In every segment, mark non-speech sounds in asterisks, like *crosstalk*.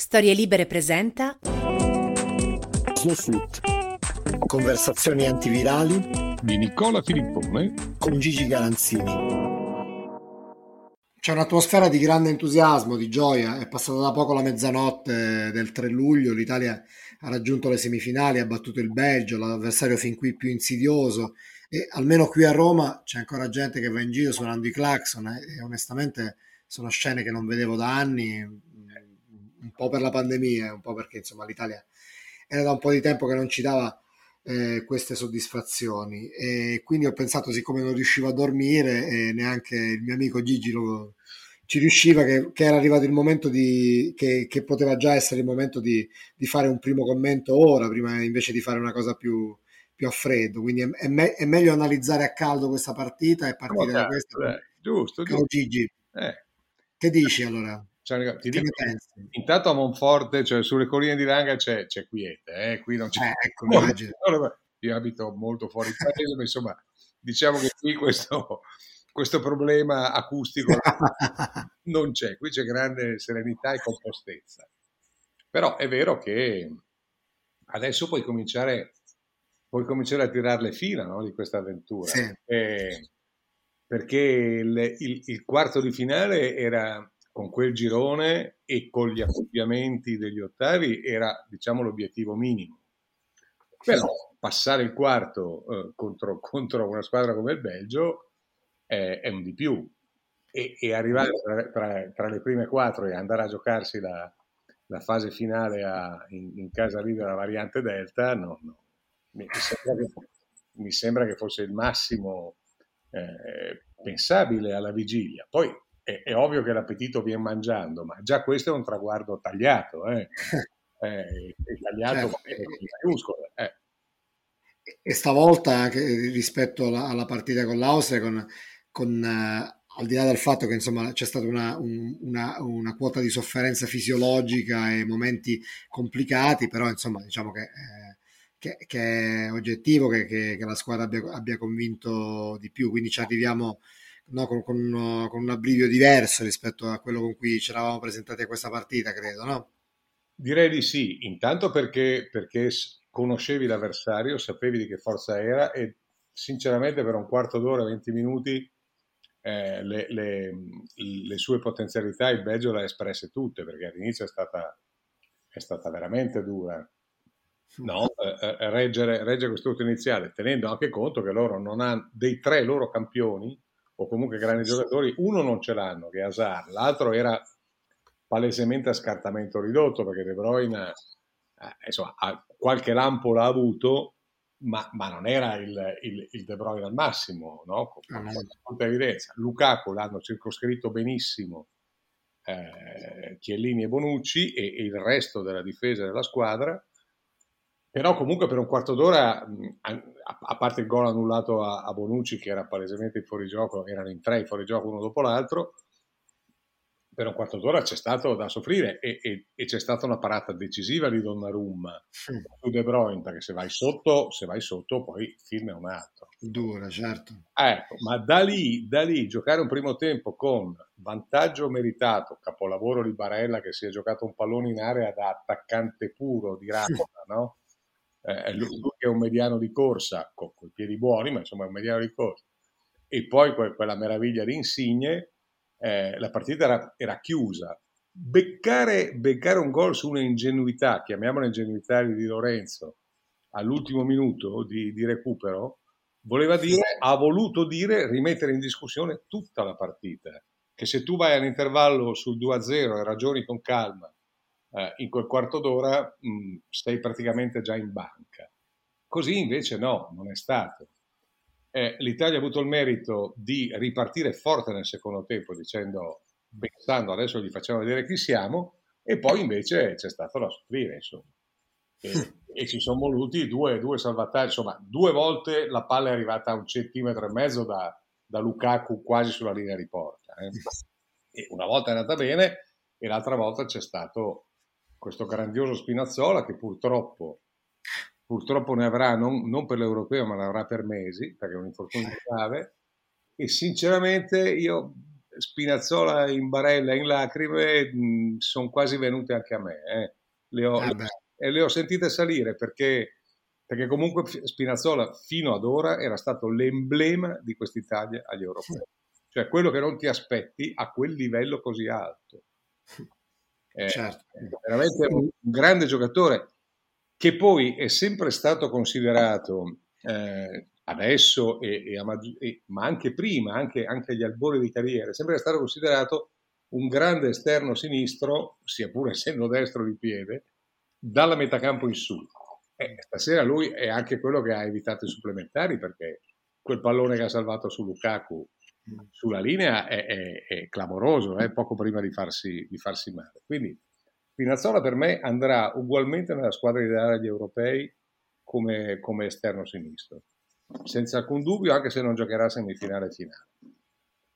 Storie Libere presenta Snowsuit. Conversazioni antivirali di Nicola Filippone con Gigi Garanzini. C'è un'atmosfera di grande entusiasmo, di gioia. È passata da poco la mezzanotte del 3 luglio, l'Italia ha raggiunto le semifinali, ha battuto il Belgio, l'avversario fin qui più insidioso. E almeno qui a Roma c'è ancora gente che va in giro suonando i clacson e onestamente sono scene che non vedevo da anni, un po' per la pandemia, un po' perché insomma l'Italia era da un po' di tempo che non ci dava eh, queste soddisfazioni e quindi ho pensato siccome non riuscivo a dormire e neanche il mio amico Gigi lo, ci riusciva che, che, era arrivato il momento di che, che poteva già essere il momento di, di, fare un primo commento ora prima invece di fare una cosa più, più a freddo quindi è, è, me, è, meglio analizzare a caldo questa partita e partire da questa eh, giusto, giusto. Gigi eh. che dici allora? Cioè, ti dico, intanto a Monforte, cioè sulle colline di Langa c'è, c'è quiete, eh? qui non c'è. Eh, ecco, *laughs* io abito molto fuori *laughs* paese, ma insomma, diciamo che qui questo, questo problema acustico *laughs* non c'è, qui c'è grande serenità e compostezza. Però è vero che adesso puoi cominciare, puoi cominciare a tirare le fila no, di questa avventura. Sì. Eh, perché il, il, il quarto di finale era con quel girone e con gli accoppiamenti degli ottavi era diciamo l'obiettivo minimo. Però passare il quarto eh, contro, *laughs* contro, una squadra come il Belgio è, è un di più e, e arrivare tra, tra, tra, le prime quattro e andare a giocarsi la, la fase finale a, in, in, casa lì della variante Delta no, no. Mi, sembra che, mi, sembra che, fosse il massimo eh, pensabile alla vigilia. Poi è, è, ovvio che l'appetito viene mangiando, ma già questo è un traguardo tagliato, eh. *laughs* eh, tagliato certo. eh. E stavolta, anche rispetto alla, alla partita con l'Austria, con, con uh, al di là del fatto che insomma c'è stata una, un, una, una, quota di sofferenza fisiologica e momenti complicati, però insomma diciamo che, eh, che, che è oggettivo che, che, la squadra abbia, abbia, convinto di più, quindi ci arriviamo no, con, con, con, un abbrivio diverso rispetto a quello con cui ci eravamo presentati a questa partita, credo, no? Direi di sì, intanto perché, perché conoscevi l'avversario, sapevi di che forza era e sinceramente per un quarto d'ora, 20 minuti, eh, le, le, le, sue potenzialità il Belgio le ha espresse tutte, perché all'inizio è stata, è stata veramente dura. No, eh, eh reggere, reggere quest'ultimo iniziale, tenendo anche conto che loro non hanno dei tre loro campioni, o comunque grandi giocatori, uno non ce l'hanno, che è Hazard, l'altro era palesemente a scartamento ridotto perché De Bruyne eh, insomma, qualche lampo l'ha avuto, ma, ma non era il, il, il, De Bruyne al massimo, no? con, con tutta evidenza. Lukaku l'hanno circoscritto benissimo eh, Chiellini e Bonucci e, e il resto della difesa della squadra però comunque per un quarto d'ora, a parte il gol annullato a, Bonucci che era palesemente in fuorigioco, erano in tre in fuorigioco uno dopo l'altro, per un quarto d'ora c'è stato da soffrire e, e, e c'è stata una parata decisiva di Donnarumma su De Bruyne, perché se vai sotto, se vai sotto poi il film è un altro. Dura, certo. Ecco, ma da lì, da lì giocare un primo tempo con vantaggio meritato, capolavoro di Barella che si è giocato un pallone in area da attaccante puro di *laughs* Rafa, no? Eh, lui che è un mediano di corsa, con, con, i piedi buoni, ma insomma è un mediano di corsa, e poi que, quella meraviglia di Insigne, eh, la partita era, era chiusa. Beccare, beccare, un gol su un'ingenuità, chiamiamola ingenuità di Lorenzo, all'ultimo minuto di, di recupero, voleva dire, ha voluto dire rimettere in discussione tutta la partita. Che se tu vai all'intervallo sul 2-0 e ragioni con calma eh, in quel quarto d'ora mh, mm, stai praticamente già in banca. Così invece no, non è stato. Eh, L'Italia ha avuto il merito di ripartire forte nel secondo tempo dicendo, pensando adesso gli facciamo vedere chi siamo e poi invece c'è stato da soffrire insomma. E, e, ci sono voluti due, due, salvataggi, insomma due volte la palla è arrivata a un centimetro e mezzo da, da Lukaku quasi sulla linea di porta. Eh. E una volta è andata bene e l'altra volta c'è stato questo grandioso Spinazzola che purtroppo, purtroppo ne avrà non, non, per l'europeo ma ne avrà per mesi perché è un infortunio grave e sinceramente io Spinazzola in barella, in lacrime, sono quasi venute anche a me. Eh. Le, ho, eh le, le ho sentite salire perché, perché comunque Spinazzola fino ad ora era stato l'emblema di quest'Italia agli europei. Cioè quello che non ti aspetti a quel livello così alto. *laughs* È certo. veramente un grande giocatore che poi è sempre stato considerato eh, adesso, e, e, e, ma anche prima, anche, anche agli albori di carriera, è sempre stato considerato un grande esterno sinistro, sia pure essendo destro di piede, dalla metacampo in su. Eh, stasera lui è anche quello che ha evitato i supplementari perché quel pallone che ha salvato su Lukaku sulla linea è, è, è clamoroso, eh, poco prima di farsi, di farsi, male. Quindi Pinazzola per me andrà ugualmente nella squadra ideale degli europei come, come esterno sinistro, senza alcun dubbio, anche se non giocherà semifinale finale.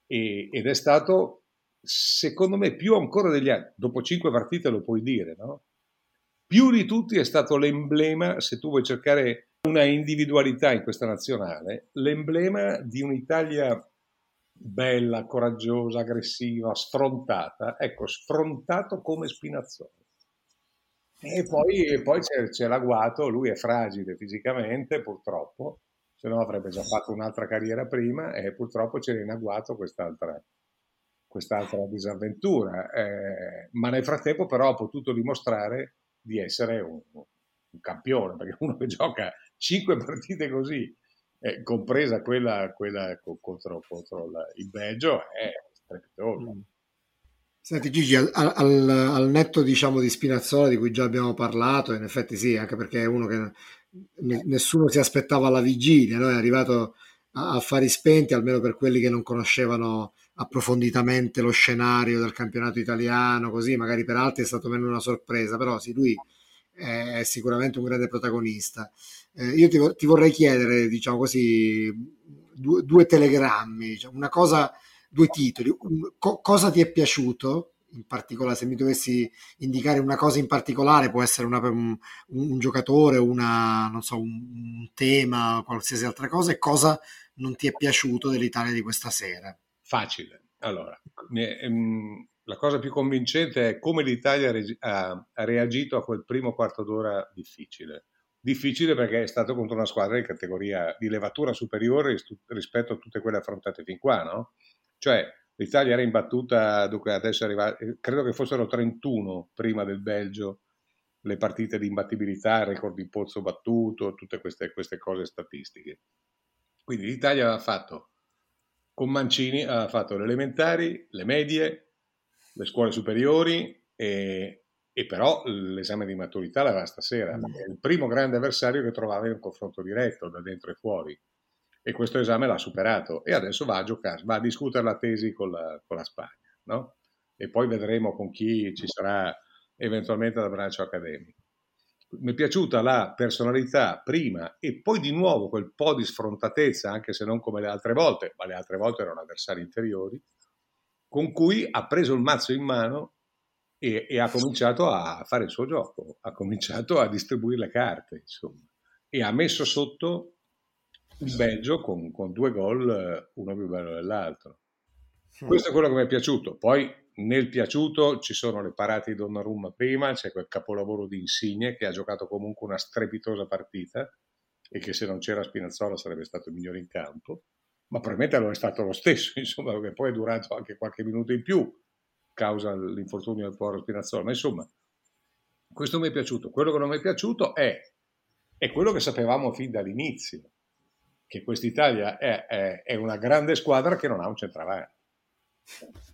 E, ed è stato, secondo me, più ancora degli altri, dopo cinque partite lo puoi dire, no? Più di tutti è stato l'emblema, se tu vuoi cercare una individualità in questa nazionale, l'emblema di un'Italia bella, coraggiosa, aggressiva, sfrontata. Ecco, sfrontato come Spinazzola. E poi, e poi c'è, c'è l'agguato, lui è fragile fisicamente, purtroppo, se no avrebbe già fatto un'altra carriera prima e purtroppo c'era in agguato quest'altra, quest'altra disavventura. Eh, ma nel frattempo però ha potuto dimostrare di essere un, un campione, perché uno che gioca cinque partite così eh, compresa quella, quella contro, contro la, il Belgio, è strepitoso. Mm. Senti Gigi, al, al, al, netto diciamo di Spinazzola di cui già abbiamo parlato, in effetti sì, anche perché è uno che ne, nessuno si aspettava alla vigilia, no? è arrivato a affari spenti, almeno per quelli che non conoscevano approfonditamente lo scenario del campionato italiano, così magari per altri è stato meno una sorpresa, però sì, lui è sicuramente un grande protagonista. Eh, io ti, ti, vorrei chiedere, diciamo così, due, due telegrammi, diciamo, una cosa, due titoli. Co- cosa ti è piaciuto? In particolare, se mi dovessi indicare una cosa in particolare, può essere una, un, un, giocatore, una, so, un, un tema, qualsiasi altra cosa, e cosa non ti è piaciuto dell'Italia di questa sera? Facile. Allora, ehm, la cosa più convincente è come l'Italia ha, reagito a quel primo quarto d'ora difficile. Difficile perché è stato contro una squadra di categoria di levatura superiore rispetto a tutte quelle affrontate fin qua, no? Cioè, l'Italia era imbattuta, dunque adesso arriva, eh, credo che fossero 31 prima del Belgio le partite di imbattibilità, il record di pozzo battuto, tutte queste, queste cose statistiche. Quindi l'Italia aveva fatto, con Mancini, aveva fatto le elementari, le medie, le scuole superiori e, e però l'esame di maturità l'aveva stasera. Mm. È il primo grande avversario che trovava in un confronto diretto da dentro e fuori. E questo esame l'ha superato e adesso va a giocare, va a discutere la tesi con la, con la Spagna. No? E poi vedremo con chi ci sarà eventualmente dal braccio accademico. Mi è piaciuta la personalità prima e poi di nuovo quel po' di sfrontatezza, anche se non come le altre volte, ma le altre volte erano avversari inferiori, con cui ha preso il mazzo in mano e, e, ha cominciato a fare il suo gioco, ha cominciato a distribuire le carte, insomma, e ha messo sotto il Belgio con, con due gol, uno più bello dell'altro. Questo è quello che mi è piaciuto. Poi nel piaciuto ci sono le parate di Donnarumma prima, c'è quel capolavoro di Insigne che ha giocato comunque una strepitosa partita e che se non c'era Spinazzola sarebbe stato il migliore in campo, ma probabilmente lo è stato lo stesso, *laughs* insomma, perché poi è durato anche qualche minuto in più causa l'infortunio del povero Spinazzola, ma insomma, questo mi è piaciuto. Quello che non mi è piaciuto è, è quello che sapevamo fin dall'inizio, che quest'Italia è, è, è una grande squadra che non ha un centravanti.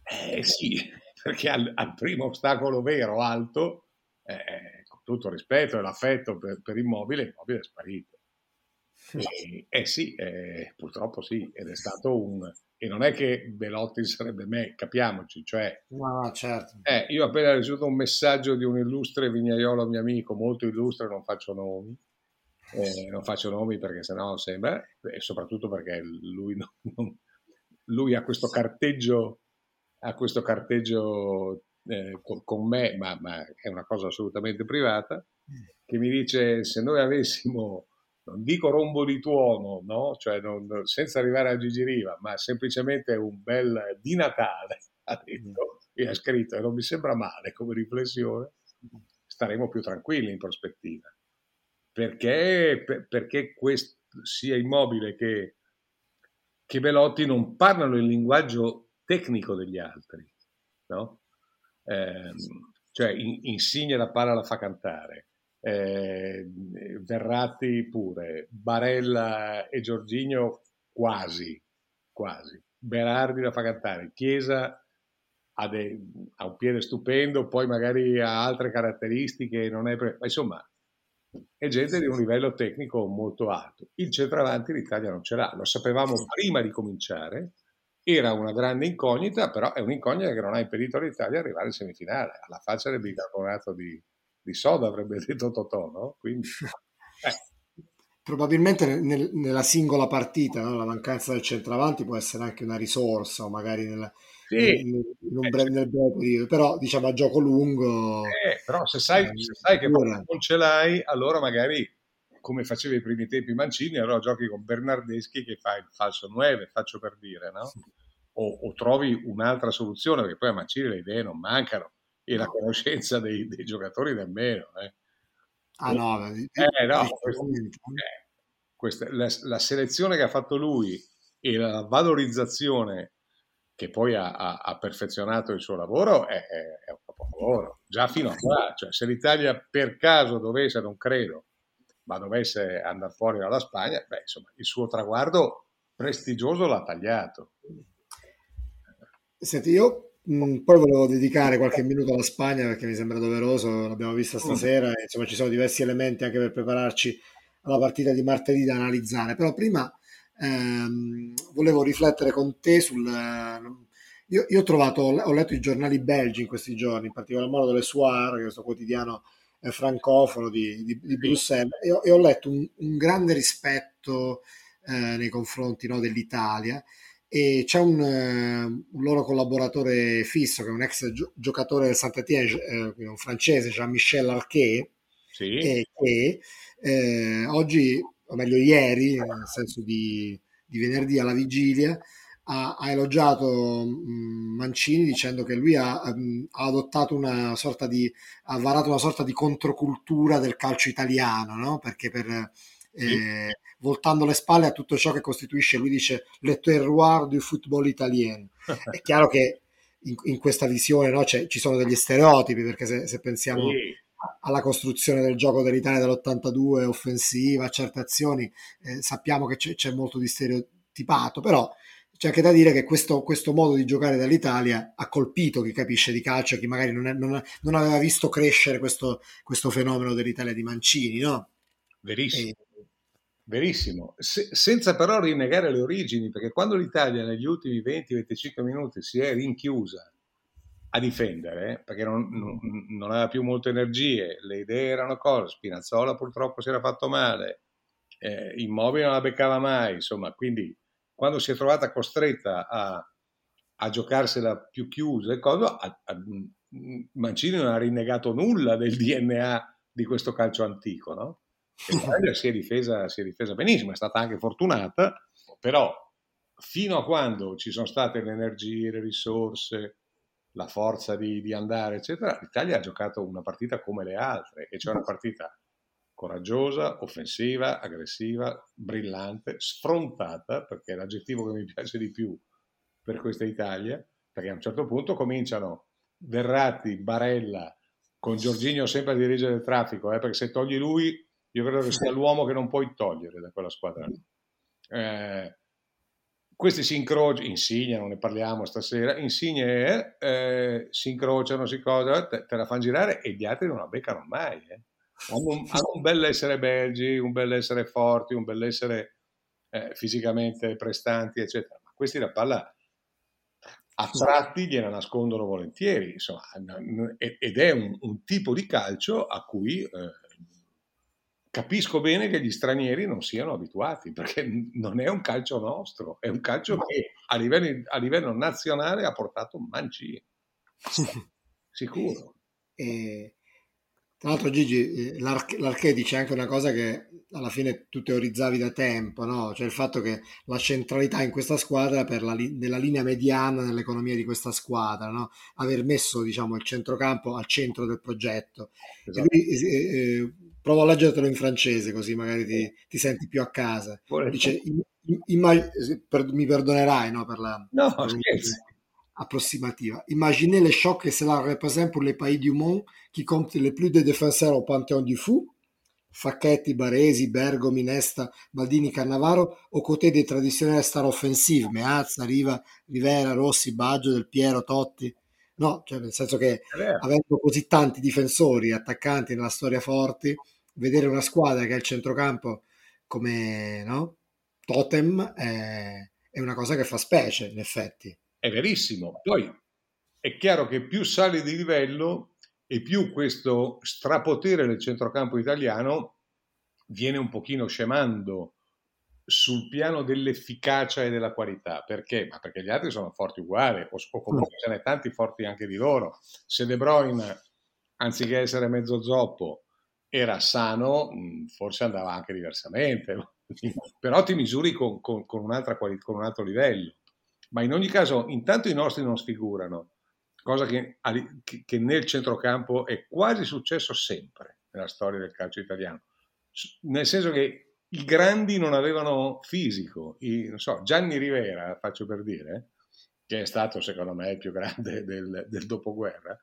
Eh sì, *laughs* perché al, al primo ostacolo vero, alto, eh, con tutto il rispetto e l'affetto per, per Immobile, Immobile è sparito. Eh, eh sì, eh, purtroppo sì, ed è stato un, e non è che Belotti sarebbe me, capiamoci, cioè... No, certo. Eh, io ho appena ricevuto un messaggio di un illustre vignaiolo mio amico, molto illustre, non faccio nomi, eh, non faccio nomi perché sennò sembra, e soprattutto perché lui, non, non, lui ha questo carteggio, ha questo carteggio eh, con, con, me, ma, ma, è una cosa assolutamente privata, che mi dice se noi avessimo non dico rombo di tuono, no? cioè non, senza arrivare a Gigi Riva, ma semplicemente un bel di Natale, ha detto, e ha scritto, e non mi sembra male come riflessione, staremo più tranquilli in prospettiva. Perché, perché questo, sia Immobile che, che Belotti non parlano il linguaggio tecnico degli altri, no? Eh, cioè in, Insigne la palla la fa cantare, eh, Verratti pure, Barella e Giorginio quasi, quasi, Berardi la fa cantare, Chiesa ha, de, ha, un piede stupendo, poi magari ha altre caratteristiche, non è pre- ma insomma è gente di un livello tecnico molto alto. Il centravanti l'Italia non ce l'ha, lo sapevamo prima di cominciare, era una grande incognita, però è un'incognita che non ha impedito all'Italia di arrivare in semifinale, alla faccia del bicarbonato di, di soda, avrebbe *laughs* detto Totò, no? Quindi, eh. *laughs* Probabilmente nel, nella singola partita no? la mancanza del centravanti può essere anche una risorsa, o magari nella, sì. in, in un breve, nel breve periodo, però diciamo a gioco lungo. Eh, però se sai, eh, se sai che non ce l'hai, allora magari come faceva i primi tempi Mancini, allora giochi con Bernardeschi che fa il falso 9, faccio per dire, no? O, o, trovi un'altra soluzione, perché poi a Mancini le idee non mancano e la conoscenza dei, dei giocatori nemmeno. Eh. Ah no, eh, no questo, eh, questa, la, la, selezione che ha fatto lui e la valorizzazione che poi ha, ha, ha perfezionato il suo lavoro è, è, un capolavoro, già fino a qua. Cioè, se l'Italia per caso dovesse, non credo, ma dovesse andare fuori dalla Spagna, beh, insomma, il suo traguardo prestigioso l'ha tagliato. Senti, io mm, poi volevo dedicare qualche minuto alla Spagna perché mi sembra doveroso, l'abbiamo vista stasera, e, insomma ci sono diversi elementi anche per prepararci alla partita di martedì da analizzare, però prima ehm, volevo riflettere con te sul... Io, io, ho trovato, ho letto i giornali belgi in questi giorni, in particolar modo Le Soir, questo quotidiano eh, francofono di, di, di Bruxelles, e ho, e ho, letto un, un grande rispetto eh, nei confronti no, dell'Italia e c'è un, uh, un, loro collaboratore fisso che è un ex gio- giocatore del Saint-Étienne, eh, un francese, Jean-Michel Arquet, sì. che eh, oggi, o meglio ieri, nel senso di, di venerdì alla vigilia, ha, ha elogiato mh, Mancini dicendo che lui ha, um, ha, adottato una sorta di, ha varato una sorta di controcultura del calcio italiano, no? perché per, eh, voltando le spalle a tutto ciò che costituisce, lui dice, le terroir du football italien. *laughs* È chiaro che in, in questa visione no, ci sono degli stereotipi, perché se, se pensiamo... Sì alla costruzione del gioco dell'Italia dell'82, offensiva, certe azioni, eh, sappiamo che c'è, c'è, molto di stereotipato, però c'è anche da dire che questo, questo, modo di giocare dall'Italia ha colpito chi capisce di calcio, chi magari non, è, non, non aveva visto crescere questo, questo, fenomeno dell'Italia di Mancini, no? Verissimo. E... Verissimo, Se, senza però rinnegare le origini, perché quando l'Italia negli ultimi 20-25 minuti si è rinchiusa a difendere, perché non, non, non, aveva più molte energie, le idee erano cose, Spinazzola purtroppo si era fatto male, eh, Immobile non la beccava mai, insomma, quindi quando si è trovata costretta a, a giocarsela più chiusa cosa, a, a, Mancini non ha rinnegato nulla del DNA di questo calcio antico, no? L'Italia si è, difesa, si è difesa benissimo, è stata anche fortunata, però fino a quando ci sono state le energie, le risorse, la forza di, di andare, eccetera, l'Italia ha giocato una partita come le altre, e cioè una partita coraggiosa, offensiva, aggressiva, brillante, sfrontata, perché è l'aggettivo che mi piace di più per questa Italia, perché a un certo punto cominciano Verratti, Barella, con Giorginio sempre a dirigere il traffico, eh, perché se togli lui, io credo che sia l'uomo che non puoi togliere da quella squadra. Eh, questi si incrociano, Insigne, non ne parliamo stasera, Insigne eh, si incrociano, si cosa, te, te, la fanno girare e gli altri non la beccano mai. Eh hanno un, *laughs* hanno un bell'essere belgi, un bell'essere forti, un bell'essere eh, fisicamente prestanti, eccetera. Ma questi la palla a tratti gliela nascondono volentieri, insomma, ed è un, un tipo di calcio a cui eh, capisco bene che gli stranieri non siano abituati, perché non è un calcio nostro, è un calcio che a livello, a livello nazionale ha portato un mancino, *laughs* sicuro. E Tra l'altro Gigi, eh, l'Arche dice anche una cosa che alla fine tu teorizzavi da tempo, no? Cioè il fatto che la centralità in questa squadra per la, nella linea mediana nell'economia di questa squadra, no? Aver messo diciamo, il centrocampo al centro del progetto. Esatto. Lui, eh, eh, provo a leggertelo in francese così magari ti, ti senti più a casa. Dice, immag- per, mi perdonerai no, per la... No, per approximativa. Imaginez le chocs que cela représente pour les pays du monde qui comptent le plus de défenseurs au Panthéon du Fou, Facchetti, Baresi, Bergo, Minesta, Baldini, Cannavaro, aux côtés des traditionnels stars offensive, Meazza, Riva, Rivera, Rossi, Baggio, Del Piero, Totti. No, cioè nel senso che avendo così tanti difensori, attaccanti nella storia forti, vedere una squadra che ha il centrocampo come no? totem è, è una cosa che fa specie, in effetti. È verissimo. Poi è chiaro che più sali di livello e più questo strapotere del centrocampo italiano viene un pochino scemando sul piano dell'efficacia e della qualità. Perché? Ma perché gli altri sono forti uguali, o, o comunque ce n'è tanti forti anche di loro. Se De Bruyne, anziché essere mezzo zoppo, era sano, forse andava anche diversamente. *laughs* Però ti misuri con, con, con, quali, con un altro livello ma in ogni caso intanto i nostri non sfigurano, cosa che, che nel centrocampo è quasi successo sempre nella storia del calcio italiano, nel senso che i grandi non avevano fisico, I, non so, Gianni Rivera, faccio per dire, che è stato secondo me il più grande *laughs* del, del dopoguerra,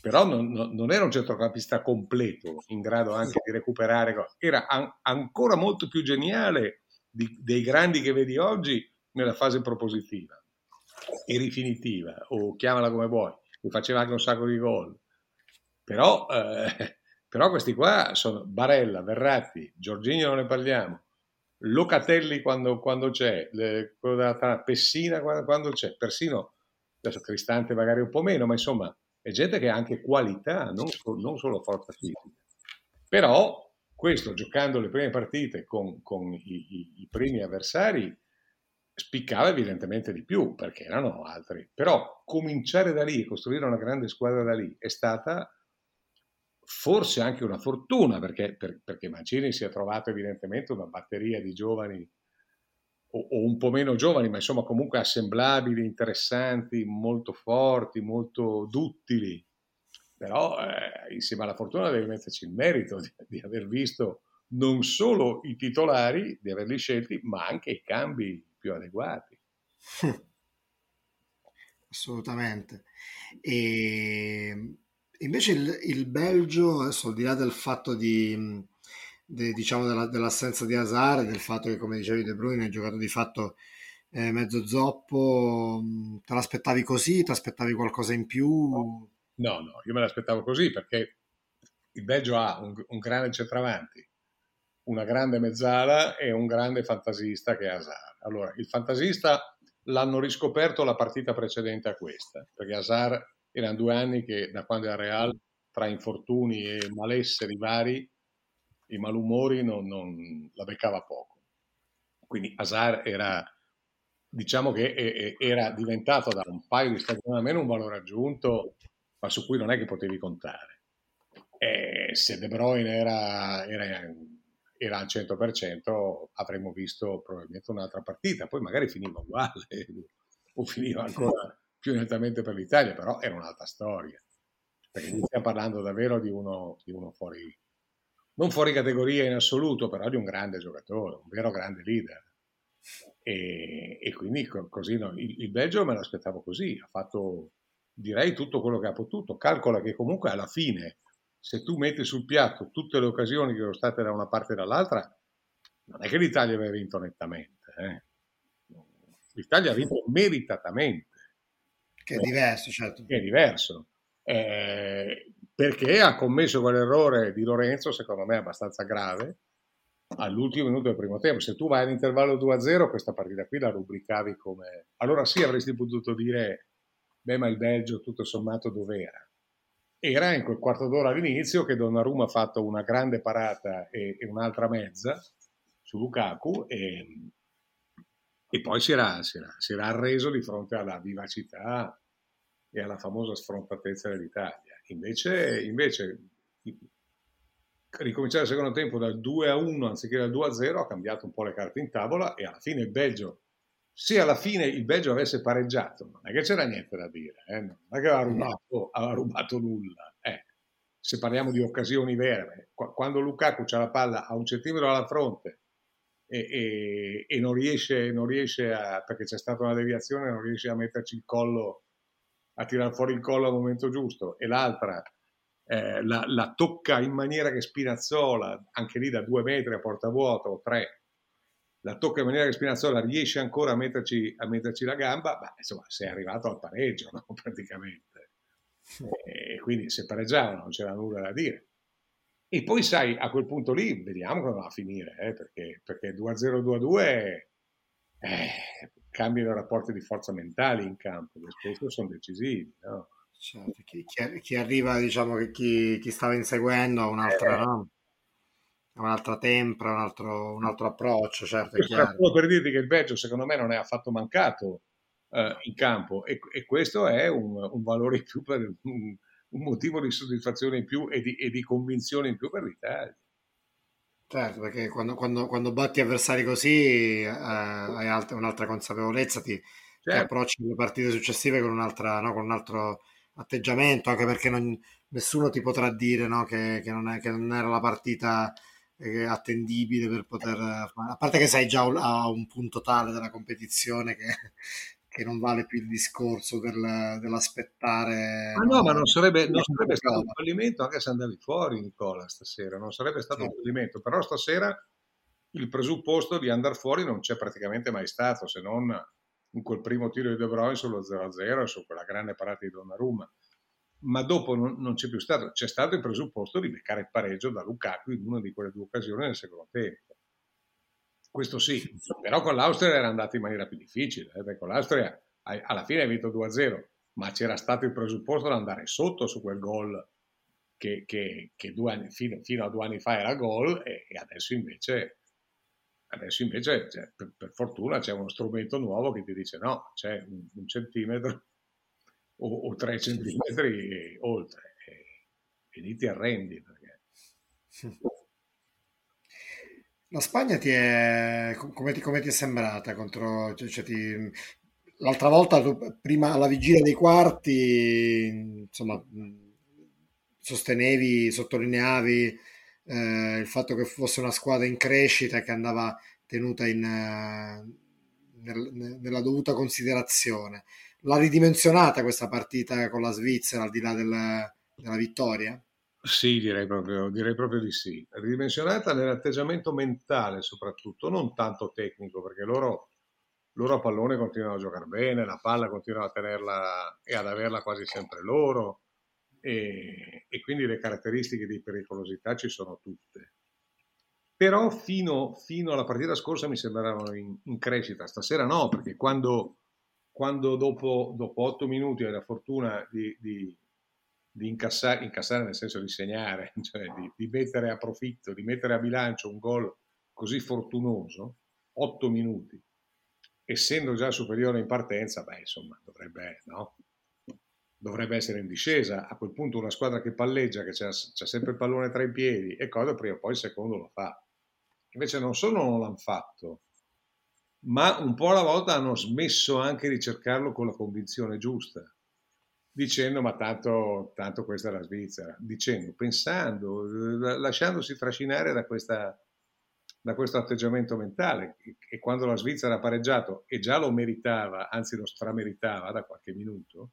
però non, non, era un centrocampista completo, in grado anche di recuperare, era an- ancora molto più geniale di, dei grandi che vedi oggi nella fase propositiva e rifinitiva, o chiamala come vuoi, faceva anche un sacco di gol. Però, eh, però questi qua sono Barella, Verratti, Giorginio non ne parliamo, Locatelli quando, quando c'è, le, Pessina quando, quando, c'è, persino adesso Cristante magari un po' meno, ma insomma è gente che ha anche qualità, non, non solo forza fisica. Però questo giocando le prime partite con, con i, i, i primi avversari spiccava evidentemente di più perché erano altri, però cominciare da lì e costruire una grande squadra da lì è stata forse anche una fortuna perché, per, perché Mancini si è trovato evidentemente una batteria di giovani o, o, un po' meno giovani, ma insomma comunque assemblabili, interessanti, molto forti, molto duttili. Però eh, insieme alla fortuna devi metterci il merito di, di aver visto non solo i titolari, di averli scelti, ma anche i cambi più adeguati. *laughs* Assolutamente. E invece il, il, Belgio, adesso al di là del fatto di, de, diciamo della, dell'assenza di Hazard, del fatto che come dicevi De Bruyne ha giocato di fatto eh, mezzo zoppo, te l'aspettavi così? Ti aspettavi qualcosa in più? No, no, io me l'aspettavo così perché il Belgio ha un, un grande centravanti, una grande mezzala e un grande fantasista che è Hazard. Allora, il fantasista l'hanno riscoperto la partita precedente a questa, perché Hazard erano due anni che da quando era Real, tra infortuni e malesseri vari, i malumori non, non la beccava poco. Quindi Hazard era, diciamo che era diventato da un paio di stagioni almeno un valore aggiunto, ma su cui non è che potevi contare. E se De Bruyne era, era era al 100%, avremmo visto probabilmente un'altra partita. Poi magari finiva uguale *laughs* o finiva ancora più nettamente per l'Italia, però era un'altra storia. Perché stiamo parlando davvero di uno, di uno fuori, non fuori categoria in assoluto, però di un grande giocatore, un vero grande leader. E, e quindi così no, il, il Belgio me l'aspettavo così, ha fatto direi tutto quello che ha potuto. Calcola che comunque alla fine se tu metti sul piatto tutte le occasioni che sono state da una parte e dall'altra, non è che l'Italia aveva vinto nettamente. Eh. L'Italia ha vinto meritatamente. Che è diverso, certo. Che è diverso. Eh, perché ha commesso quell'errore di Lorenzo, secondo me abbastanza grave, all'ultimo minuto del primo tempo. Se tu vai all'intervallo 2-0, questa partita qui la rubricavi come... Allora sì, avresti potuto dire, beh, ma il Belgio tutto sommato dov'era? era in quel quarto d'ora all'inizio che Donnarumma ha fatto una grande parata e, e un'altra mezza su Lukaku e, e poi si era, si, era, si era, arreso di fronte alla vivacità e alla famosa sfrontatezza dell'Italia. Invece, invece ricominciare il secondo tempo dal 2 a 1 anziché dal 2 a 0 ha cambiato un po' le carte in tavola e alla fine il Belgio, se alla fine il Belgio avesse pareggiato, non è che c'era niente da dire, eh? non è che aveva rubato, aveva rubato nulla. Eh. Se parliamo di occasioni vere, quando Lukaku c'ha la palla a un centimetro dalla fronte e, e, e non, riesce, non riesce a, perché c'è stata una deviazione, non riesce a metterci il collo, a tirare fuori il collo al momento giusto, e l'altra eh, la, la, tocca in maniera che Spinazzola, anche lì da due metri a porta vuota o tre, la tocca in maniera che Spinazzola riesce ancora a metterci, a metterci la gamba, beh, insomma, sei arrivato al pareggio, *laughs* no? praticamente. E quindi se pareggiavano non c'era nulla da dire. E poi sai, a quel punto lì vediamo come va a finire, eh, perché, perché 2-0, 2-2 eh, cambiano i rapporti di forza mentali in campo, che spesso sono decisivi. No? Certo, chi, chi, chi, arriva, diciamo che chi, chi stava inseguendo ha un'altra, eh. no? un'altra tempra, un altro, un altro approccio, certo. È chiaro. Solo per dirti che il Belgio secondo me non è affatto mancato eh, in campo e, e, questo è un, un, valore in più, per, un, motivo di soddisfazione in più e di, e di convinzione in più per l'Italia. Certo, perché quando, quando, quando batti avversari così eh, hai altra, un'altra consapevolezza, ti, certo. ti approcci le partite successive con, un'altra, no, con un altro atteggiamento, anche perché non, nessuno ti potrà dire no, che, che, non è, che, non era la partita eh, attendibile per poter fare. A parte che sei già a un punto tale della competizione che, che non vale più il discorso del, dell'aspettare. Ma no, ma non sarebbe, non sarebbe stato un fallimento anche se andavi fuori, Nicola, stasera. Non sarebbe stato sì. un fallimento, però stasera il presupposto di andare fuori non c'è praticamente mai stato, se non in quel primo tiro di De Bruyne sullo 0-0 e su quella grande parata di Donnarumma. Ma dopo non, non, c'è più stato, c'è stato il presupposto di beccare il pareggio da Lukaku in una di quelle due occasioni nel secondo tempo. Questo sì, però con l'Austria era andato in maniera più difficile, eh? con l'Austria alla fine hai vinto 2-0, ma c'era stato il presupposto di andare sotto su quel gol che, che, che anni, fino, fino, a due anni fa era gol e, e adesso invece Adesso invece, cioè, per, per, fortuna, c'è uno strumento nuovo che ti dice no, c'è un, un centimetro o, o, tre centimetri oltre e, e, lì ti arrendi. Perché... *laughs* La Spagna ti è, come, ti, come ti è sembrata contro... Cioè, cioè ti, l'altra volta, tu, prima alla vigilia dei quarti, insomma, sostenevi, sottolineavi eh, il fatto che fosse una squadra in crescita che andava tenuta in, nel, nella dovuta considerazione. L'ha ridimensionata questa partita con la Svizzera al di là del, della vittoria? Sì, direi proprio, direi proprio di sì. Ridimensionata nell'atteggiamento mentale soprattutto, non tanto tecnico, perché loro, loro a pallone continuano a giocare bene, la palla continuano a tenerla e ad averla quasi sempre loro e, e quindi le caratteristiche di pericolosità ci sono tutte. Però fino, fino alla partita scorsa mi sembravano in, in crescita, stasera no, perché quando, quando dopo, dopo 8 minuti hai la fortuna di, di, di incassare, incassare, nel senso di segnare, *laughs* cioè di, di, mettere a profitto, di mettere a bilancio un gol così fortunoso, 8 minuti, essendo già superiore in partenza, beh insomma dovrebbe, no? dovrebbe essere in discesa. A quel punto una squadra che palleggia, che c'ha, c'ha sempre il pallone tra i piedi e cosa, prima o poi il secondo lo fa. Invece non solo non l'hanno fatto, ma un po' alla volta hanno smesso anche di cercarlo con la convinzione giusta, dicendo ma tanto, tanto questa è la Svizzera, dicendo, pensando, lasciandosi trascinare da, questa, da questo atteggiamento mentale e quando la Svizzera ha pareggiato e già lo meritava, anzi lo strameritava da qualche minuto,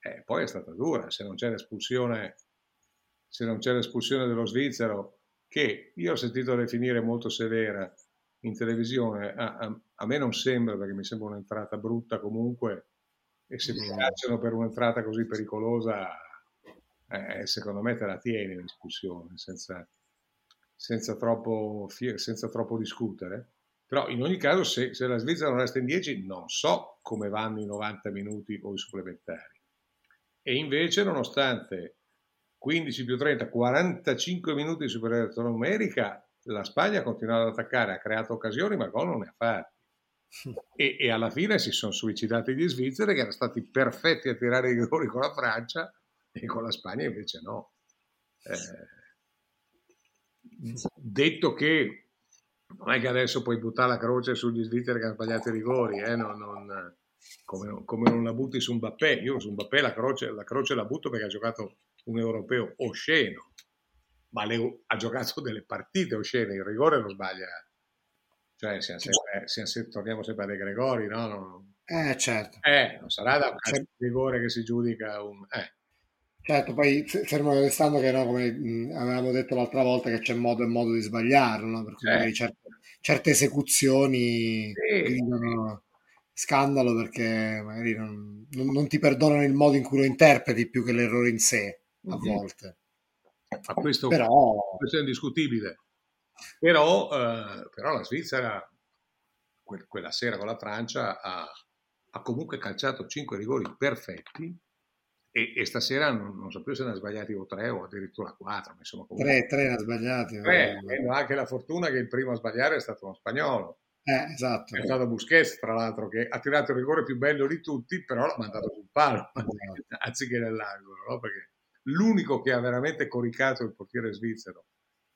eh, poi è stata dura, se non c'è l'espulsione, se non c'è l'espulsione dello svizzero, che io ho sentito definire molto severa in televisione, a, a, a me non sembra, perché mi sembra un'entrata brutta comunque, e se ti cacciano per un'entrata così pericolosa, eh, secondo me te la tieni l'espulsione, senza, senza, troppo, senza troppo discutere. Però in ogni caso, se, se la Svizzera non resta in 10, non so come vanno i 90 minuti o i supplementari. E invece, nonostante 15 più 30, 45 minuti di superiorità numerica, la Spagna ha continuato ad attaccare, ha creato occasioni, ma gol non ne ha fatti. E, e, alla fine si sono suicidati gli svizzeri che erano stati perfetti a tirare i rigori con la Francia e con la Spagna invece no. Eh, detto che non è che adesso puoi buttare la croce sugli svizzeri che hanno sbagliato i rigori, eh? non, non, come, come, non la butti su un Mbappé. Io su un Mbappé la croce, la croce la butto perché ha giocato un europeo osceno, ma le, ha giocato delle partite oscene, il rigore non sbaglia. Cioè, siamo sempre, siamo, torniamo sempre a De Gregori, no? Non, eh, certo. Eh, non sarà da un certo. rigore che si giudica un... Eh. Certo, poi fermo restando che no, come mh, avevamo detto l'altra volta che c'è modo e modo di sbagliarlo, no? per cui eh. certe, certe, esecuzioni sì. gridano scandalo perché magari non, non, non, ti perdonano il modo in cui lo interpreti più che l'errore in sé a mm-hmm. volte. Ma questo, però... questo è indiscutibile. Però, eh, però la Svizzera que- quella sera con la Francia ha, ha comunque calciato 5 rigori perfetti e, e stasera non, non, so più se ne ha sbagliati o tre o addirittura quattro. Insomma, comunque... Tre, tre ne ha sbagliati. Tre, avendo anche la fortuna che il primo a sbagliare è stato uno spagnolo. Eh, esatto. È stato Busquets, tra l'altro, che ha tirato il rigore più bello di tutti, però l'ha mandato sul palo, esatto. *laughs* anziché nell'angolo, no? perché l'unico che ha veramente coricato il portiere svizzero,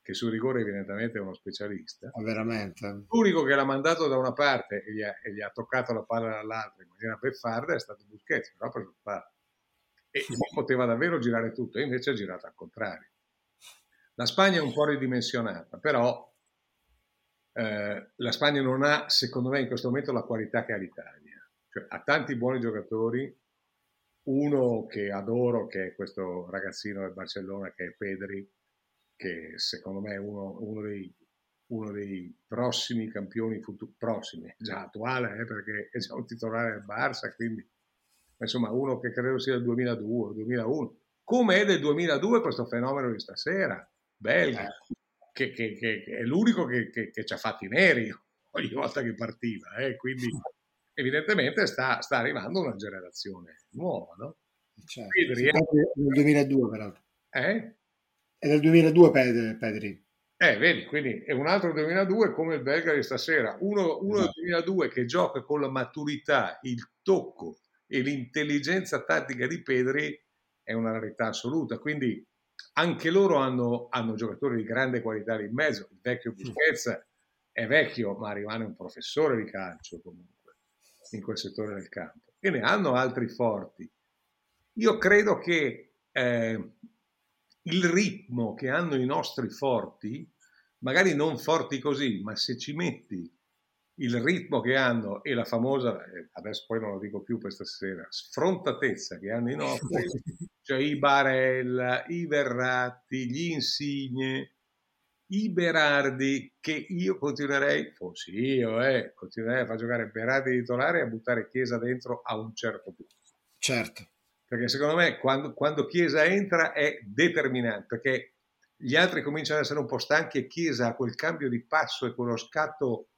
che sul rigore evidentemente è uno specialista, oh, veramente. l'unico che l'ha mandato da una parte e gli ha, e gli ha toccato la palla dall'altra in maniera beffarda è stato Busquets, però ha preso il palo e *laughs* poteva davvero girare tutto, e invece ha girato al contrario. La Spagna è un po' ridimensionata, però eh, la Spagna non ha, secondo me, in questo momento la qualità che ha l'Italia. Cioè, ha tanti buoni giocatori, uno che adoro, che è questo ragazzino del Barcellona, che è Pedri, che secondo me è uno, uno, dei, uno dei, prossimi campioni futuri, prossimi, già attuale, eh, perché è già un titolare del Barça, quindi insomma uno che credo sia del 2002 2001. Come è del 2002 questo fenomeno di stasera, belga, che, che, che, che è l'unico che, ci ha fatti neri *laughs* ogni volta che partiva, eh? quindi evidentemente sta, sta, arrivando una generazione nuova, no? Certo. Pedri, è del 2002 peraltro. Eh? È del 2002 Pedri. Eh, vedi, quindi è un altro 2002 come il belga di stasera, uno, uno del 2002 che gioca con la maturità, il tocco, e l'intelligenza tattica di Pedri è una rarità assoluta. Quindi anche loro hanno, hanno giocatori di grande qualità lì in mezzo. Il vecchio Busquets è vecchio, ma rimane un professore di calcio comunque in quel settore del campo. E ne hanno altri forti. Io credo che eh, il ritmo che hanno i nostri forti, magari non forti così, ma se ci metti il ritmo che hanno e la famosa, eh, adesso poi non lo dico più questa sera, sfrontatezza che hanno i nostri, *laughs* cioè i Barella, i Verratti, gli Insigne, i Berardi, che io continuerei, fossi io, eh, continuerei a far giocare Berardi titolare e a buttare Chiesa dentro a un certo punto. Certo. Perché secondo me quando, quando Chiesa entra è determinante, perché gli altri cominciano ad essere un po' stanchi e Chiesa ha quel cambio di passo e quello scatto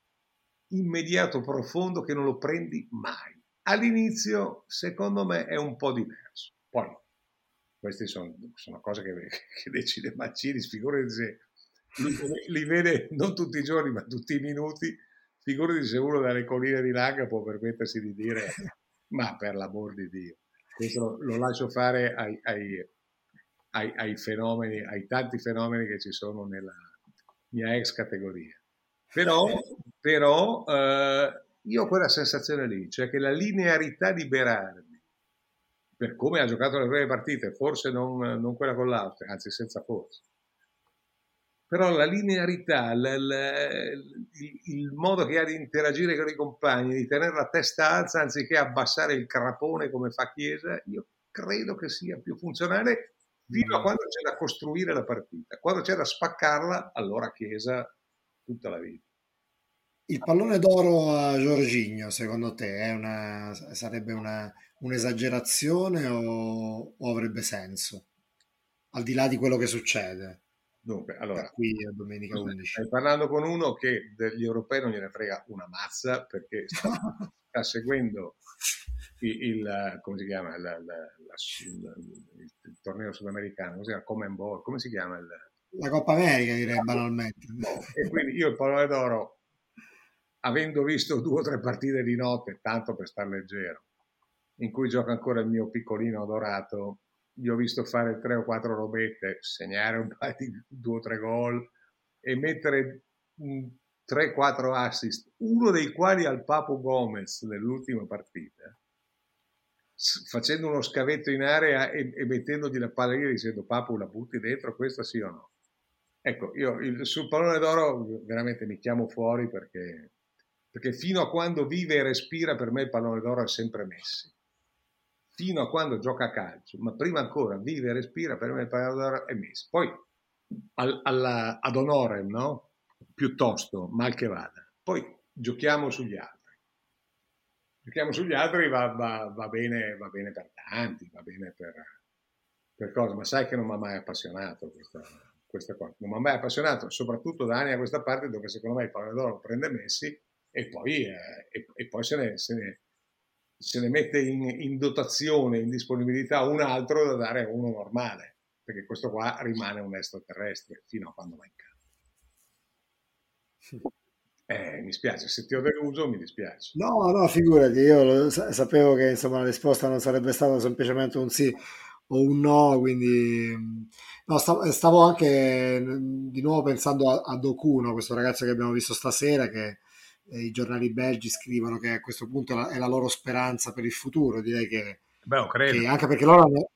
immediato, profondo che non lo prendi mai. All'inizio, secondo me, è un po' diverso. Poi, queste sono, sono cose che, *laughs* che decide Mancini, figurati se li, li, vede non tutti i giorni, ma tutti i minuti. Figurati se uno dalle colline di Laga può permettersi di dire, ma per l'amor di Dio, questo lo, lascio fare ai, ai, ai, ai fenomeni, ai tanti fenomeni che ci sono nella mia ex categoria. Però, però eh, io ho quella sensazione lì, cioè che la linearità di Berardi, per come ha giocato le prime partite, forse non, non quella con l'Austria, anzi senza forza, però la linearità, l, l, il, il, modo che ha di interagire con i compagni, di tenere la testa alta anziché abbassare il crapone come fa Chiesa, io credo che sia più funzionale fino a quando c'è da costruire la partita. Quando c'è da spaccarla, allora Chiesa tutta la vita. Il pallone d'oro a Giorginio, secondo te, una, sarebbe una, un'esagerazione o, o, avrebbe senso? Al di là di quello che succede. Dunque, allora, qui a domenica 11. Stai parlando con uno che degli europei non gliene frega una mazza perché sta, sta seguendo il, il, come si chiama la, la, la, il, il, torneo sudamericano, come si chiama? Common Ball, come si chiama? La Coppa America direi banalmente. E quindi io il pallone d'oro, avendo visto due o tre partite di notte, tanto per star leggero, in cui gioca ancora il mio piccolino adorato, gli ho visto fare tre o quattro robette, segnare un paio di due o tre gol e mettere 3-4 assist, uno dei quali al Papo Gomez nell'ultima partita, facendo uno scavetto in area e, e mettendogli la palla lì dicendo Papo la butti dentro, questa sì o no? Ecco, io il, sul pallone d'oro veramente mi chiamo fuori perché, perché fino a quando vive e respira per me il pallone d'oro è sempre Messi. Fino a quando gioca a calcio, ma prima ancora vive e respira per me il pallone d'oro è Messi. Poi al, alla, ad onore, no? Piuttosto, mal che vada. Poi giochiamo sugli altri. Giochiamo sugli altri va, va, va, bene, va bene per tanti, va bene per, per cose, ma sai che non mi ha mai appassionato questa, questa cosa. Non mi ha mai appassionato, soprattutto da anni a questa parte dove secondo me il pallone d'oro prende Messi e poi, eh, e, e poi se, ne, se, ne, se, ne, mette in, in, dotazione, in disponibilità un altro da dare a uno normale, perché questo qua rimane un extraterrestre fino a quando va in campo. Eh, mi spiace, se ti ho deluso mi dispiace. No, no, figurati, io sapevo che insomma, la risposta non sarebbe stata semplicemente un sì o un no, quindi no, stavo, anche di nuovo pensando a, a Doku, no? questo ragazzo che abbiamo visto stasera, che i giornali belgi scrivono che a questo punto è la, loro speranza per il futuro, direi che, Beh, che anche perché loro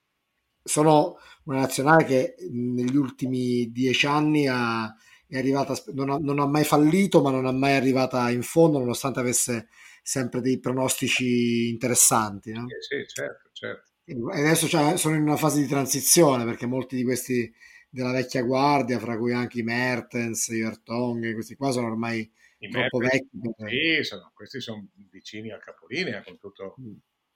sono una nazionale che negli ultimi dieci anni ha è arrivata, non ha, non ha, mai fallito, ma non è mai arrivata in fondo, nonostante avesse sempre dei pronostici interessanti. No? Sì, sì, certo, certo. E adesso cioè, sono in una fase di transizione perché molti di questi della vecchia guardia, fra cui anche i Mertens, i Vertonghen, questi qua sono ormai I troppo vecchi. Sì, sono, questi sono vicini al capolinea con tutto, mm.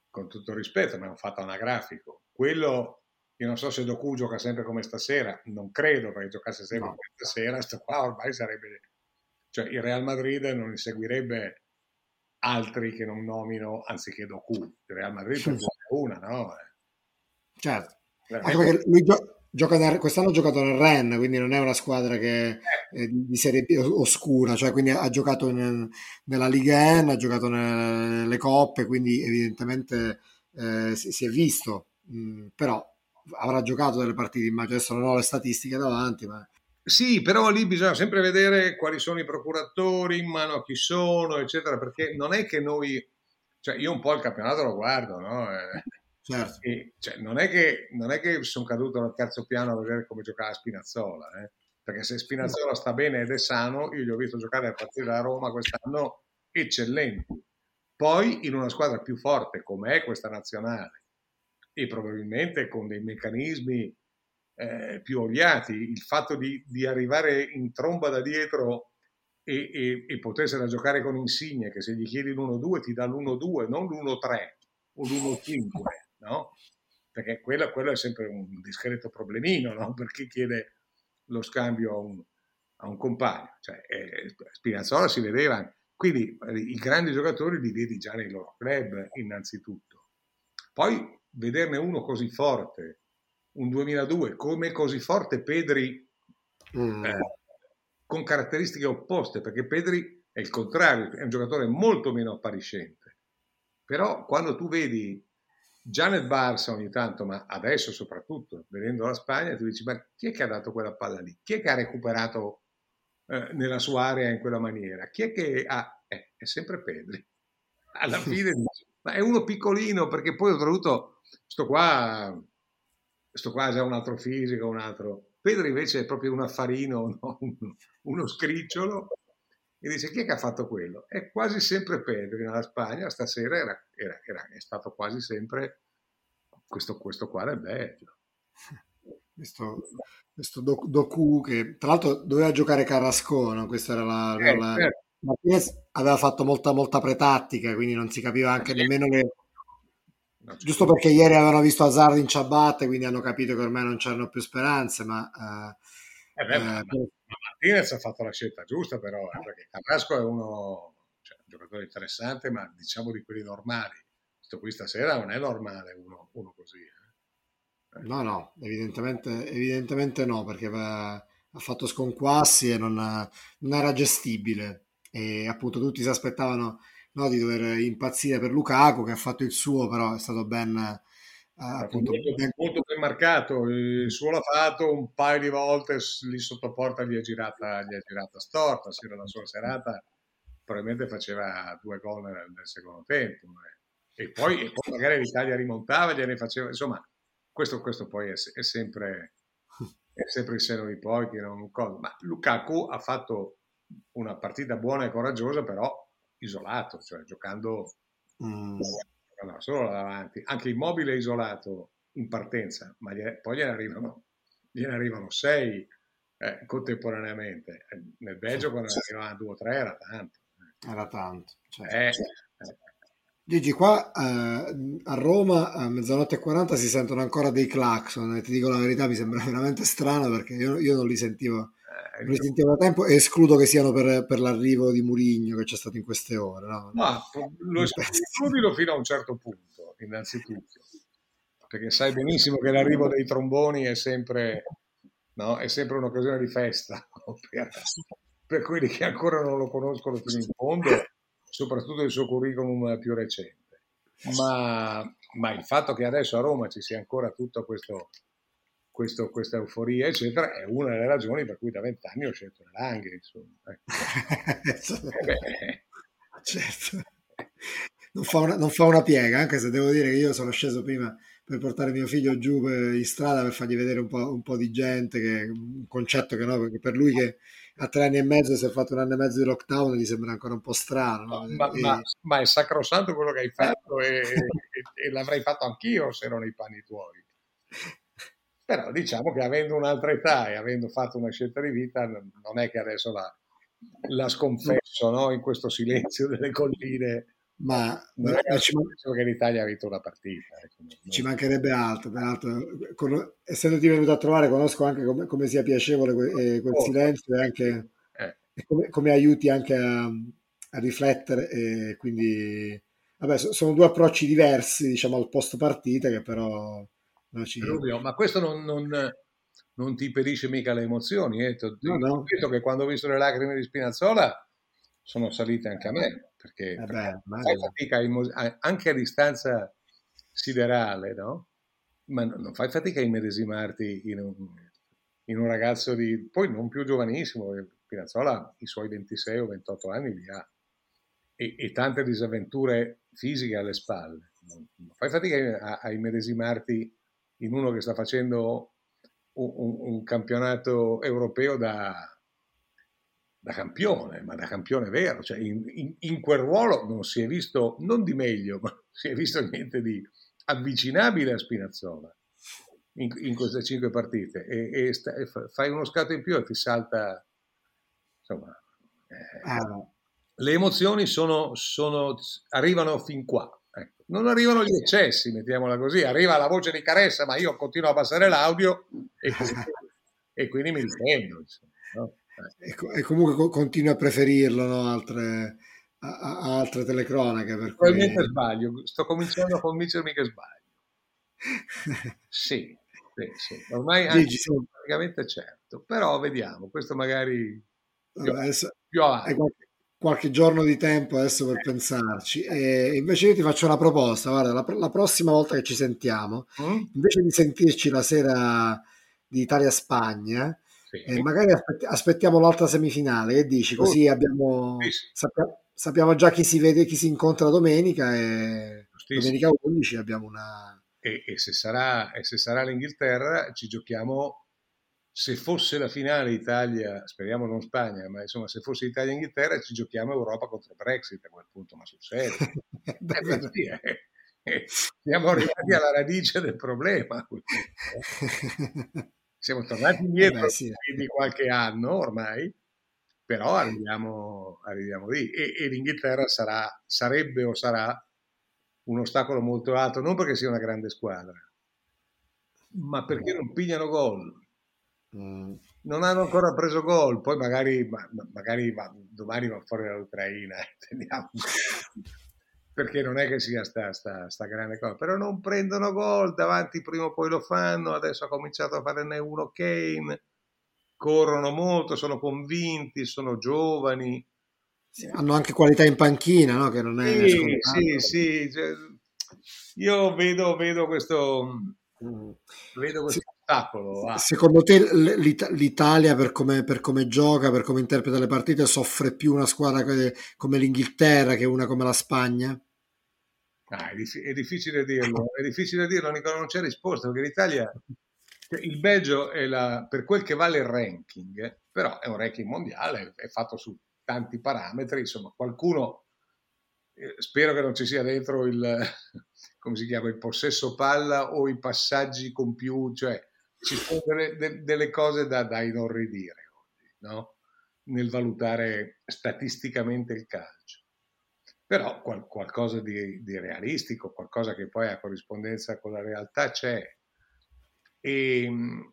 con tutto rispetto, ma hanno fatto anagrafico. Quello io non so se Doku gioca sempre come stasera, non credo perché giocasse sempre no. come stasera, sto qua ormai sarebbe... Cioè il Real Madrid non inseguirebbe altri che non nomino anziché Doku. Il Real Madrid *laughs* sì. una, no? Certo. Anche perché lui gio- gioca nel, quest'anno ha giocato nel Ren, quindi non è una squadra che è di serie B oscura, cioè quindi ha giocato nel, nella Liga N, ha giocato nelle coppe, quindi evidentemente eh, si, si, è visto, mm, però avrà giocato delle partite, immagino adesso non ho le statistiche davanti, ma... Sì, però lì bisogna sempre vedere quali sono i procuratori, in mano chi sono, eccetera, perché non è che noi, cioè io un po' il campionato lo guardo, no? Eh, certo. E, cioè, non, è che, non è che sono caduto dal terzo piano a vedere come giocava Spinazzola, eh? perché se Spinazzola sta bene ed è sano, io gli ho visto giocare a partire da Roma quest'anno eccellenti. Poi in una squadra più forte come è questa nazionale, e probabilmente con dei meccanismi eh, più oliati. Il fatto di, di, arrivare in tromba da dietro e, e, e potersela giocare con Insigne, che se gli chiedi l'1-2 ti dà l'1-2, non l'1-3 o l'1-5, no? Perché quello, quello, è sempre un discreto problemino, no? Per chi chiede lo scambio a un, a un compagno. Cioè, eh, Spinazzola si vedeva, quindi eh, i grandi giocatori li vedi già nei loro club, innanzitutto. Poi vederne uno così forte, un 2002, come così forte Pedri mm. eh, con caratteristiche opposte, perché Pedri è il contrario, è un giocatore molto meno appariscente. Però quando tu vedi già nel Barça ogni tanto, ma adesso soprattutto, vedendo la Spagna, tu dici, ma chi è che ha dato quella palla lì? Chi è che ha recuperato eh, nella sua area in quella maniera? Chi è che ha... Eh, è sempre Pedri. *laughs* Alla *laughs* fine dici, ma è uno piccolino, perché poi ho dovuto sto qua, sto qua già un altro fisico, un altro... Pedro invece è proprio un affarino, *laughs* no? uno scricciolo, e dice chi è che ha fatto quello? È quasi sempre Pedro nella Spagna, stasera era, era, era, è stato quasi sempre questo, questo qua del Belgio. Questo, questo Doku che tra l'altro doveva giocare Carrasco, questa era la... Eh, la... Certo. Aveva fatto molta, molta pretattica, quindi non si capiva anche eh, nemmeno le, Giusto perché ieri avevano visto Hazard in ciabatte, quindi hanno capito che ormai non c'erano più speranze, ma... Eh, eh beh, ma, eh, Martinez ha fatto la scelta giusta però, eh, perché Carrasco è uno, cioè, un giocatore interessante, ma diciamo di quelli normali. Questo qui stasera non è normale uno, uno così. Eh. No, no, evidentemente, evidentemente no, perché ha fatto sconquassi e non, non era gestibile. E appunto tutti si aspettavano no, di dover impazzire per Lukaku che ha fatto il suo, però è stato ben, appunto, molto, ben... molto, ben... marcato. Il suo l'ha fatto un paio di volte lì sotto porta, gli è girata, gli è girata storta. Se era la sua serata, probabilmente faceva due gol nel, nel secondo tempo. E poi, e poi magari l'Italia rimontava, gliene faceva. Insomma, questo, questo poi è, è, sempre, è sempre il seno di poi. Che non, ma Lukaku ha fatto una partita buona e coraggiosa, però isolato, cioè giocando. Mm no, solo davanti, anche Immobile è isolato in partenza, ma gliene, poi gliene arrivano, gliene arrivano sei eh, contemporaneamente. Eh, nel Belgio quando ne arrivavano due o tre era tanto. Era tanto. Certo. Eh, eh. Gigi, qua eh, a Roma a mezzanotte e 40 si sentono ancora dei clacson e ti dico la verità, mi sembra *laughs* veramente strano perché io, io non li sentivo eh, li sentivo da tempo e escludo che siano per, per, l'arrivo di Murigno che c'è stato in queste ore. No? Ma lo escludilo fino a un certo punto, innanzitutto, perché sai benissimo che l'arrivo dei tromboni è sempre, no? è sempre un'occasione di festa per, per, quelli che ancora non lo conoscono fino in fondo, soprattutto il suo curriculum più recente. Ma, ma il fatto che adesso a Roma ci sia ancora tutto questo questo, questa euforia, eccetera, è una delle ragioni per cui da vent'anni ho scelto le Langhe, insomma. *laughs* eh certo. Non fa, una, non fa, una, piega, anche se devo dire che io sono sceso prima per portare mio figlio giù in strada per fargli vedere un po', un po di gente, che un concetto che no, perché per lui che a tre anni e mezzo si è fatto un anno e mezzo di lockdown gli sembra ancora un po' strano. No? Ma, e... ma, ma, è sacrosanto quello che hai fatto e, *laughs* e, e l'avrei fatto anch'io se erano i panni tuoi. Però diciamo che avendo un'altra età e avendo fatto una scelta di vita, non è che adesso la, la sconfesso no? in questo silenzio delle colline. Ma, è ma ci man- che l'Italia ha vinto una partita. Ecco. Ci mancherebbe altro, peraltro, con, essendoti venuto a trovare, conosco anche come, come sia piacevole quel, eh, quel oh, silenzio e, anche, eh. e come, come, aiuti anche a, a riflettere. E quindi, vabbè, sono due approcci diversi, diciamo, al post partita che però Rubio, ma questo non, non, non, ti impedisce mica le emozioni. Eh? Ti no, no. detto che quando ho visto le lacrime di Spinazzola sono salite anche a me, perché, eh beh, fai fatica anche a distanza siderale, no? Ma non fai fatica a immedesimarti in un, in un ragazzo di, poi non più giovanissimo, Spinazzola i suoi 26 o 28 anni li ha, e, e tante disavventure fisiche alle spalle. Non, non fai fatica a, a immedesimarti in uno che sta facendo un, un, campionato europeo da, da, campione, ma da campione vero, cioè in, in, in, quel ruolo non si è visto, non di meglio, ma *laughs* si è visto niente di avvicinabile a Spinazzola in, in queste cinque partite. E, e, sta, e, fai uno scatto in più e ti salta, insomma, eh, ah. le emozioni sono, sono, arrivano fin qua non arrivano gli eccessi, mettiamola così, arriva la voce di Caressa, ma io continuo a passare l'audio e, e quindi mi difendo. No? E, comunque continuo a preferirlo, no? altre, a, a altre telecronache. Per Probabilmente cui... sbaglio, sto cominciando a convincermi che sbaglio. sì, sì, sì. ormai Gigi, sono praticamente certo, però vediamo, questo magari più, adesso, più avanti qualche giorno di tempo adesso per pensarci. E invece io ti faccio una proposta, guarda, la, la prossima volta che ci sentiamo, mm? invece di sentirci la sera di Italia-Spagna, sì. eh, magari aspetti, aspettiamo l'altra semifinale, che dici? Così oh. abbiamo, sì. sappiamo, sappiamo, già chi si vede, chi si incontra domenica e domenica 11 abbiamo una... E, e, se sarà, e se sarà l'Inghilterra ci giochiamo se fosse la finale Italia, speriamo non Spagna, ma insomma se fosse Italia-Inghilterra ci giochiamo Europa contro Brexit a quel punto, ma sul serio. *laughs* eh, eh, eh, siamo arrivati alla radice del problema. *laughs* Siamo tornati indietro Beh, sì. di qualche anno ormai, però arriviamo, arriviamo lì. E, e l'Inghilterra sarà, sarebbe o sarà un ostacolo molto alto, non perché sia una grande squadra, ma perché non pigliano gol. Non hanno ancora preso gol, poi magari, ma, magari ma, domani va fuori dall'Ucraina, *laughs* perché non è che sia sta, sta, sta, grande cosa, però non prendono gol, davanti prima o poi lo fanno, adesso ha cominciato a farne uno Kane, corrono molto, sono convinti, sono giovani. Sì, hanno anche qualità in panchina, no? che non è... Sì, sì, sì, cioè, io vedo, vedo questo, mm. vedo questo sì. Ostacolo. Ah. Secondo te l'Italia per come, per come, gioca, per come interpreta le partite, soffre più una squadra come l'Inghilterra che una come la Spagna? Ah, è, dif- è, difficile dirlo, è difficile dirlo, Nicola, non c'è risposta, perché l'Italia, cioè, il Belgio è la, per quel che vale il ranking, però è un ranking mondiale, è fatto su tanti parametri, insomma, qualcuno, eh, spero che non ci sia dentro il, *laughs* come si chiama, il possesso palla o i passaggi con più, cioè ci sono delle, de, delle cose da, da inorridire oggi, no? nel valutare statisticamente il calcio però qual- qualcosa di, di, realistico, qualcosa che poi ha corrispondenza con la realtà c'è. E, ehm,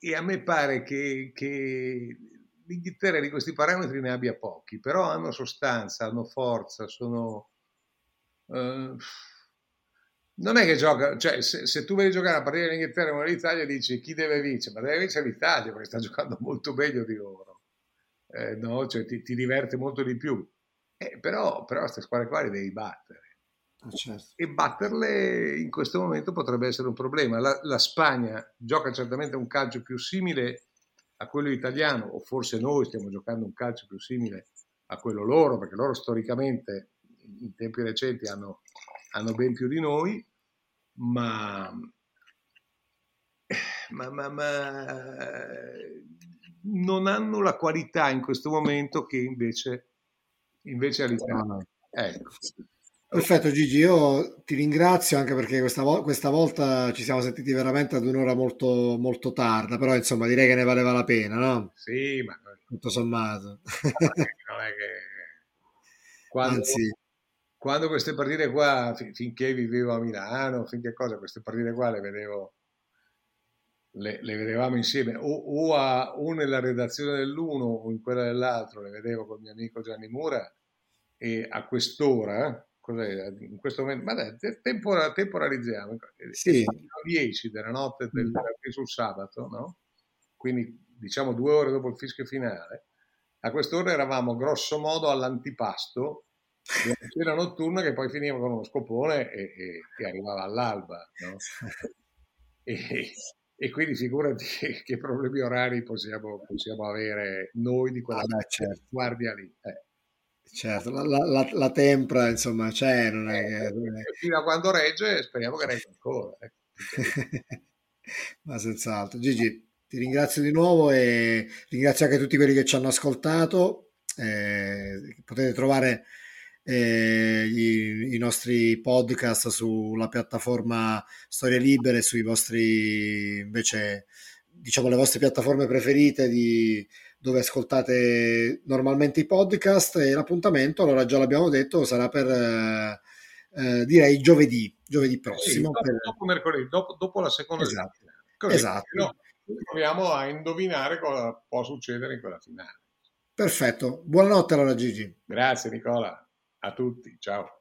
e a me pare che, che, l'Inghilterra di questi parametri ne abbia pochi, però hanno sostanza, hanno forza, sono... Uh, non è che gioca, cioè se, se, tu vedi giocare a partita dell'Inghilterra con l'Italia dici chi deve vincere, ma deve vincere l'Italia perché sta giocando *laughs* molto meglio di loro, eh, no? cioè, ti, ti diverte molto di più. Eh, però, però queste squadre qua le devi battere. Ah, certo. E batterle in questo momento potrebbe essere un problema. La, la, Spagna gioca certamente un calcio più simile a quello italiano, o forse noi stiamo giocando un calcio più simile a quello loro, perché loro storicamente in tempi recenti hanno, hanno ben più di noi, ma, ma, ma, ma non hanno la qualità in questo momento che invece invece all'Italia. Ecco. Perfetto Gigi, io ti ringrazio anche perché questa, vo- questa, volta ci siamo sentiti veramente ad un'ora molto, molto tarda, però insomma direi che ne valeva la pena, no? Sì, ma... Tutto sommato. Non è che... Quando, *laughs* Anzi... quando queste partite qua, fin- finché vivevo a Milano, finché cosa, queste partite qua le vedevo le, le, vedevamo insieme o, o, a, o, nella redazione dell'uno o in quella dell'altro, le vedevo con il mio amico Gianni Mura e a quest'ora, cos'è, in questo momento, ma dai, tempora, temporalizziamo, sì. 10 della notte del venerdì sul sabato, no? quindi diciamo due ore dopo il fischio finale, a quest'ora eravamo grosso modo all'antipasto una cena notturna che poi finiva con uno scopone e, e, e arrivava all'alba. No? E, e quindi figurati che, che problemi orari possiamo, possiamo, avere noi di quella ah, certo. guardia lì. Eh. Certo, la, la, la, tempra insomma c'è, non è eh, che... Fino a quando regge, speriamo che regga ancora. Eh. *laughs* Ma senz'altro. Gigi, ti ringrazio di nuovo e ringrazio anche tutti quelli che ci hanno ascoltato. Eh, potete trovare eh, i, i, nostri podcast sulla piattaforma Storie Libere, sui vostri invece diciamo le vostre piattaforme preferite di, dove ascoltate normalmente i podcast e l'appuntamento, allora già l'abbiamo detto, sarà per eh, eh direi giovedì, giovedì prossimo. Sì, dopo, per... dopo, mercoledì, dopo, dopo, la seconda esatto. Così, esatto. No, proviamo a indovinare cosa può succedere in quella finale. Perfetto, buonanotte allora Gigi. Grazie Nicola. A tutti, ciao.